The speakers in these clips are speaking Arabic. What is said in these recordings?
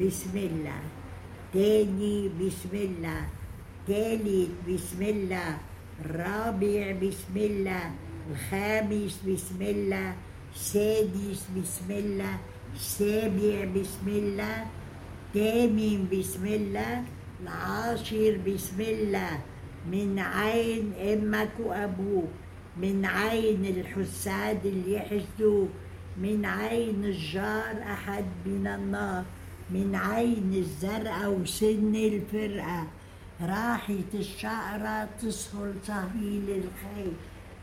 بسم الله. تاني بسم الله. تالت بسم الله. الرابع بسم الله. الخامس بسم الله. السادس بسم الله. السابع بسم الله. الثامن بسم الله. العاشر بسم الله. من عين أمك وأبوك. من عين الحساد اللي يحسدوك. من عين الجار أحد من النار. من عين الزرقاء وسن الفرقة. راحت الشعرة تسهل صهيل الخيل.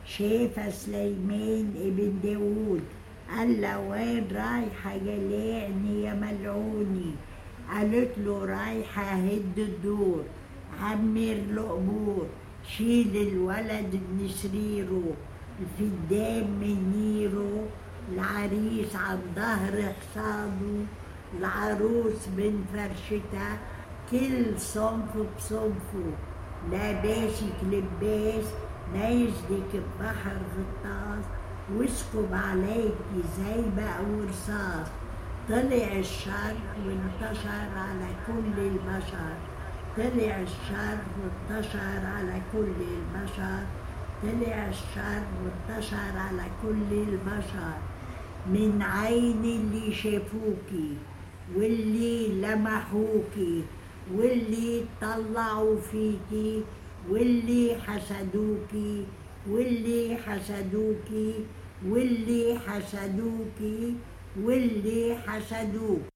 شاف سليمان ابن داود. قال له وين رايحة جلعني يا ملعوني؟ قالت له رايحة هد الدور. عمر له شيل الولد من سريره. الفدان من نيره. العريس عن ظهر حصانه. العروس من فرشتها كل صنف بصنفه. لاباسك لباس نايزلك ببحر غطاس واسكب عليك زي بقى ورصاص. طلع الشر وانتشر على كل البشر. طلع الشر وانتشر على كل البشر. طلع الشر وانتشر على كل البشر. من عين اللي شافوكي. واللي لمحوكي واللي طلعوا فيكي واللي حسدوكي واللي حسدوكي واللي حسدوكي واللي حسدوك.